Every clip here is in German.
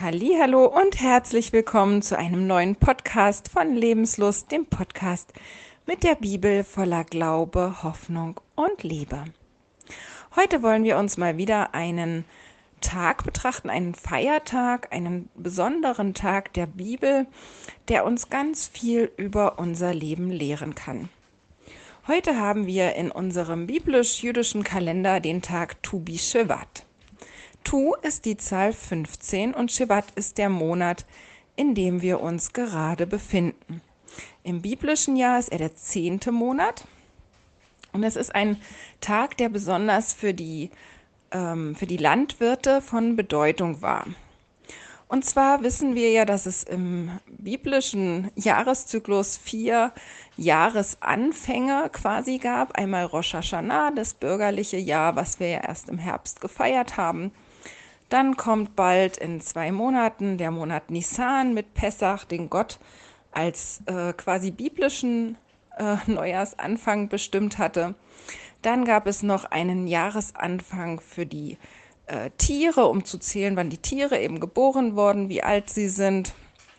Hallo und herzlich willkommen zu einem neuen Podcast von Lebenslust, dem Podcast mit der Bibel voller Glaube, Hoffnung und Liebe. Heute wollen wir uns mal wieder einen Tag betrachten, einen Feiertag, einen besonderen Tag der Bibel, der uns ganz viel über unser Leben lehren kann. Heute haben wir in unserem biblisch-jüdischen Kalender den Tag Tu B'Shevat. Tu ist die Zahl 15 und Shevat ist der Monat, in dem wir uns gerade befinden. Im biblischen Jahr ist er der zehnte Monat und es ist ein Tag, der besonders für die, ähm, für die Landwirte von Bedeutung war. Und zwar wissen wir ja, dass es im biblischen Jahreszyklus vier Jahresanfänge quasi gab. Einmal Rosh Hashanah, das bürgerliche Jahr, was wir ja erst im Herbst gefeiert haben. Dann kommt bald in zwei Monaten der Monat Nisan mit Pessach, den Gott als äh, quasi biblischen äh, Neujahrsanfang bestimmt hatte. Dann gab es noch einen Jahresanfang für die äh, Tiere, um zu zählen, wann die Tiere eben geboren wurden, wie alt sie sind.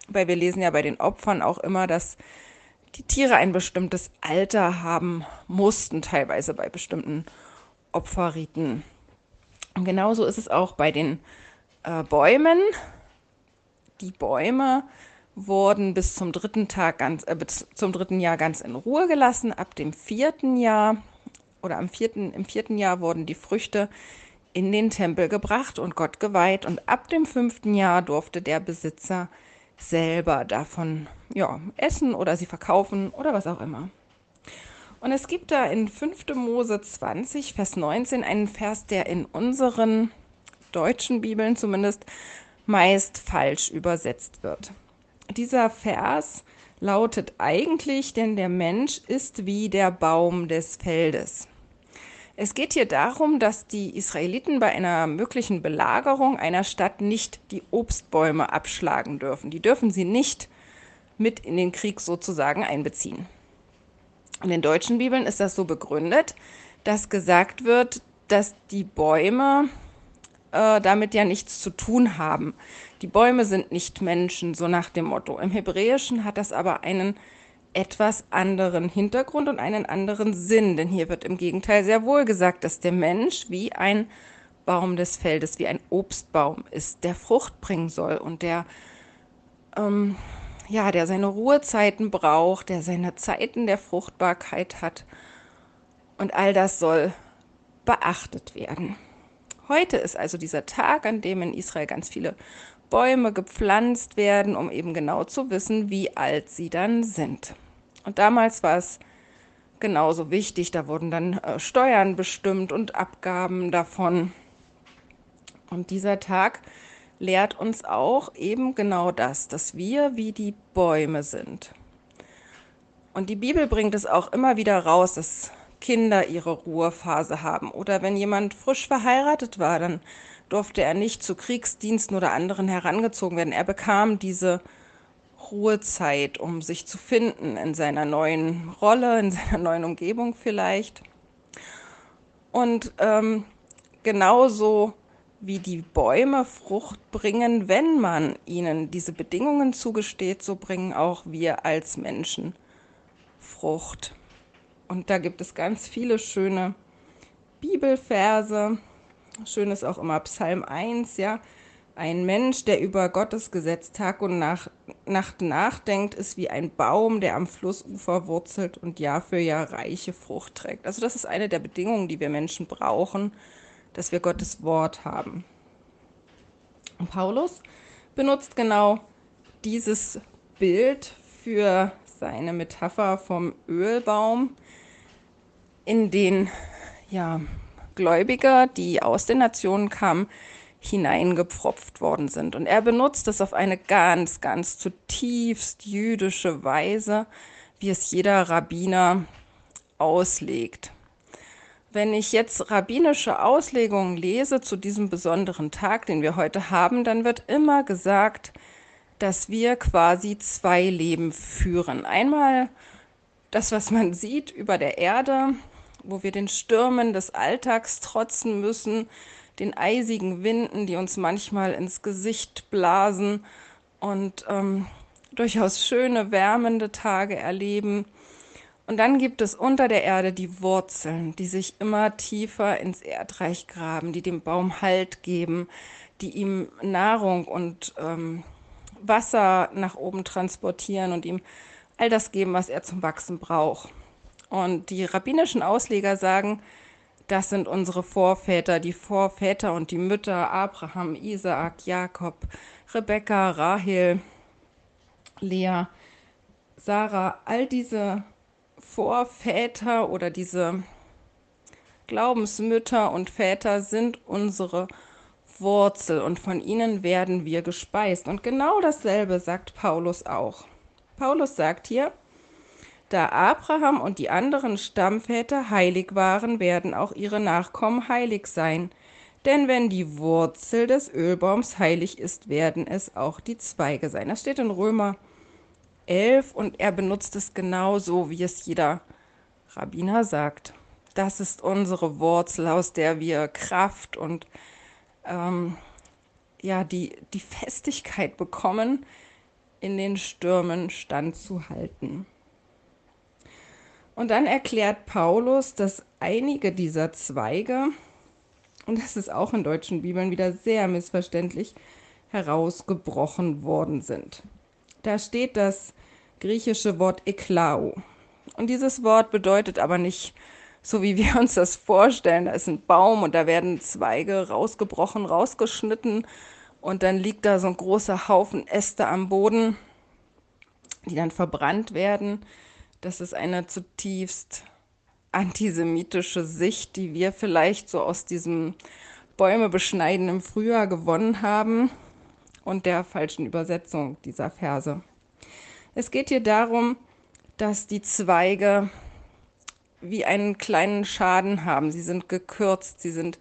Weil wir lesen ja bei den Opfern auch immer, dass die Tiere ein bestimmtes Alter haben mussten, teilweise bei bestimmten Opferriten. Und genauso ist es auch bei den äh, Bäumen. Die Bäume wurden bis zum dritten Tag ganz, äh, bis zum dritten Jahr ganz in Ruhe gelassen. Ab dem vierten Jahr oder am vierten, im vierten Jahr wurden die Früchte in den Tempel gebracht und Gott geweiht. Und ab dem fünften Jahr durfte der Besitzer selber davon ja, essen oder sie verkaufen oder was auch immer. Und es gibt da in 5. Mose 20, Vers 19 einen Vers, der in unseren deutschen Bibeln zumindest meist falsch übersetzt wird. Dieser Vers lautet eigentlich, denn der Mensch ist wie der Baum des Feldes. Es geht hier darum, dass die Israeliten bei einer möglichen Belagerung einer Stadt nicht die Obstbäume abschlagen dürfen. Die dürfen sie nicht mit in den Krieg sozusagen einbeziehen. In den deutschen Bibeln ist das so begründet, dass gesagt wird, dass die Bäume äh, damit ja nichts zu tun haben. Die Bäume sind nicht Menschen, so nach dem Motto. Im Hebräischen hat das aber einen etwas anderen Hintergrund und einen anderen Sinn, denn hier wird im Gegenteil sehr wohl gesagt, dass der Mensch wie ein Baum des Feldes, wie ein Obstbaum ist, der Frucht bringen soll und der ähm, ja, der seine Ruhezeiten braucht, der seine Zeiten der Fruchtbarkeit hat. Und all das soll beachtet werden. Heute ist also dieser Tag, an dem in Israel ganz viele Bäume gepflanzt werden, um eben genau zu wissen, wie alt sie dann sind. Und damals war es genauso wichtig, da wurden dann äh, Steuern bestimmt und Abgaben davon. Und dieser Tag lehrt uns auch eben genau das, dass wir wie die Bäume sind. Und die Bibel bringt es auch immer wieder raus, dass Kinder ihre Ruhephase haben. Oder wenn jemand frisch verheiratet war, dann durfte er nicht zu Kriegsdiensten oder anderen herangezogen werden. Er bekam diese Ruhezeit, um sich zu finden in seiner neuen Rolle, in seiner neuen Umgebung vielleicht. Und ähm, genauso wie die Bäume Frucht bringen, wenn man ihnen diese Bedingungen zugesteht, so bringen auch wir als Menschen Frucht. Und da gibt es ganz viele schöne Bibelverse. Schön ist auch immer Psalm 1, ja. Ein Mensch, der über Gottes Gesetz Tag und Nacht nachdenkt, ist wie ein Baum, der am Flussufer wurzelt und Jahr für Jahr reiche Frucht trägt. Also das ist eine der Bedingungen, die wir Menschen brauchen, dass wir Gottes Wort haben. Und Paulus benutzt genau dieses Bild für seine Metapher vom Ölbaum, in den ja, Gläubiger, die aus den Nationen kamen, hineingepfropft worden sind. Und er benutzt es auf eine ganz, ganz zutiefst jüdische Weise, wie es jeder Rabbiner auslegt. Wenn ich jetzt rabbinische Auslegungen lese zu diesem besonderen Tag, den wir heute haben, dann wird immer gesagt, dass wir quasi zwei Leben führen. Einmal das, was man sieht über der Erde, wo wir den Stürmen des Alltags trotzen müssen, den eisigen Winden, die uns manchmal ins Gesicht blasen und ähm, durchaus schöne, wärmende Tage erleben. Und dann gibt es unter der Erde die Wurzeln, die sich immer tiefer ins Erdreich graben, die dem Baum Halt geben, die ihm Nahrung und ähm, Wasser nach oben transportieren und ihm all das geben, was er zum Wachsen braucht. Und die rabbinischen Ausleger sagen, das sind unsere Vorväter, die Vorväter und die Mütter Abraham, Isaak, Jakob, Rebekka, Rahel, Lea, Sarah, all diese Vorväter oder diese Glaubensmütter und Väter sind unsere Wurzel und von ihnen werden wir gespeist. Und genau dasselbe sagt Paulus auch. Paulus sagt hier, da Abraham und die anderen Stammväter heilig waren, werden auch ihre Nachkommen heilig sein. Denn wenn die Wurzel des Ölbaums heilig ist, werden es auch die Zweige sein. Das steht in Römer 11 und er benutzt es genauso, wie es jeder Rabbiner sagt. Das ist unsere Wurzel, aus der wir Kraft und ähm, ja, die, die Festigkeit bekommen, in den Stürmen standzuhalten. Und dann erklärt Paulus, dass einige dieser Zweige, und das ist auch in deutschen Bibeln wieder sehr missverständlich, herausgebrochen worden sind. Da steht das griechische Wort eklao. Und dieses Wort bedeutet aber nicht so, wie wir uns das vorstellen. Da ist ein Baum und da werden Zweige rausgebrochen, rausgeschnitten und dann liegt da so ein großer Haufen Äste am Boden, die dann verbrannt werden. Das ist eine zutiefst antisemitische Sicht, die wir vielleicht so aus diesem Bäume beschneiden im Frühjahr gewonnen haben und der falschen Übersetzung dieser Verse. Es geht hier darum, dass die Zweige wie einen kleinen Schaden haben. Sie sind gekürzt, sie sind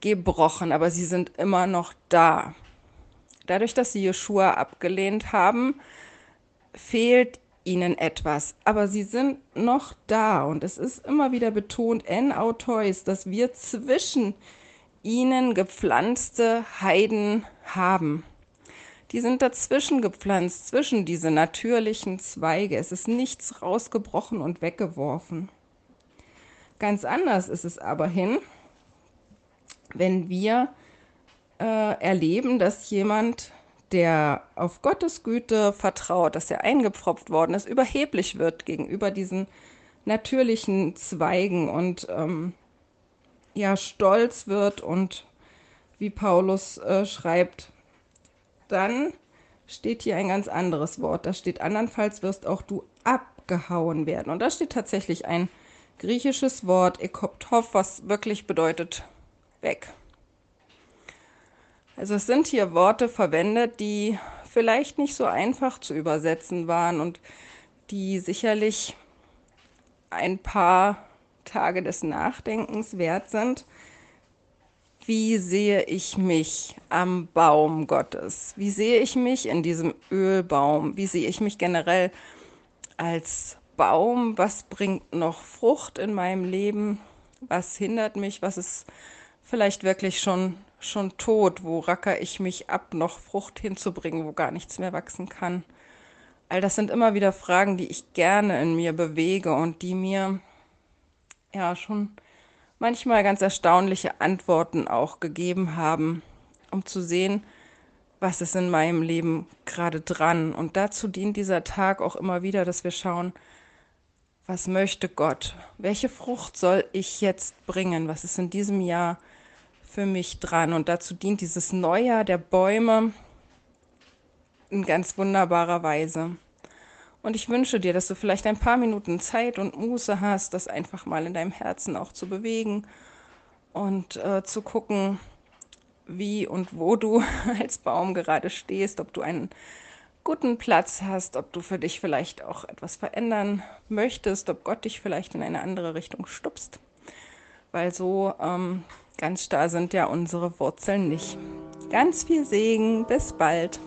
gebrochen, aber sie sind immer noch da. Dadurch, dass sie Jeshua abgelehnt haben, fehlt ihnen etwas, aber sie sind noch da und es ist immer wieder betont en autois, dass wir zwischen ihnen gepflanzte Heiden haben. Die sind dazwischen gepflanzt, zwischen diese natürlichen Zweige. Es ist nichts rausgebrochen und weggeworfen. Ganz anders ist es aber hin, wenn wir äh, erleben, dass jemand der auf Gottes Güte vertraut, dass er eingepfropft worden ist, überheblich wird gegenüber diesen natürlichen Zweigen und ähm, ja stolz wird und wie Paulus äh, schreibt, dann steht hier ein ganz anderes Wort. Da steht andernfalls wirst auch du abgehauen werden. Und da steht tatsächlich ein griechisches Wort, ekoptov, was wirklich bedeutet weg. Also es sind hier Worte verwendet, die vielleicht nicht so einfach zu übersetzen waren und die sicherlich ein paar Tage des Nachdenkens wert sind. Wie sehe ich mich am Baum Gottes? Wie sehe ich mich in diesem Ölbaum? Wie sehe ich mich generell als Baum? Was bringt noch Frucht in meinem Leben? Was hindert mich? Was ist vielleicht wirklich schon schon tot? Wo racker ich mich ab, noch Frucht hinzubringen, wo gar nichts mehr wachsen kann? All das sind immer wieder Fragen, die ich gerne in mir bewege und die mir ja schon manchmal ganz erstaunliche Antworten auch gegeben haben, um zu sehen, was ist in meinem Leben gerade dran. Und dazu dient dieser Tag auch immer wieder, dass wir schauen, was möchte Gott? Welche Frucht soll ich jetzt bringen? Was ist in diesem Jahr für mich dran. Und dazu dient dieses Neujahr der Bäume in ganz wunderbarer Weise. Und ich wünsche dir, dass du vielleicht ein paar Minuten Zeit und Muße hast, das einfach mal in deinem Herzen auch zu bewegen und äh, zu gucken, wie und wo du als Baum gerade stehst, ob du einen guten Platz hast, ob du für dich vielleicht auch etwas verändern möchtest, ob Gott dich vielleicht in eine andere Richtung stupst. Weil so ähm, Ganz starr sind ja unsere Wurzeln nicht. Ganz viel Segen, bis bald.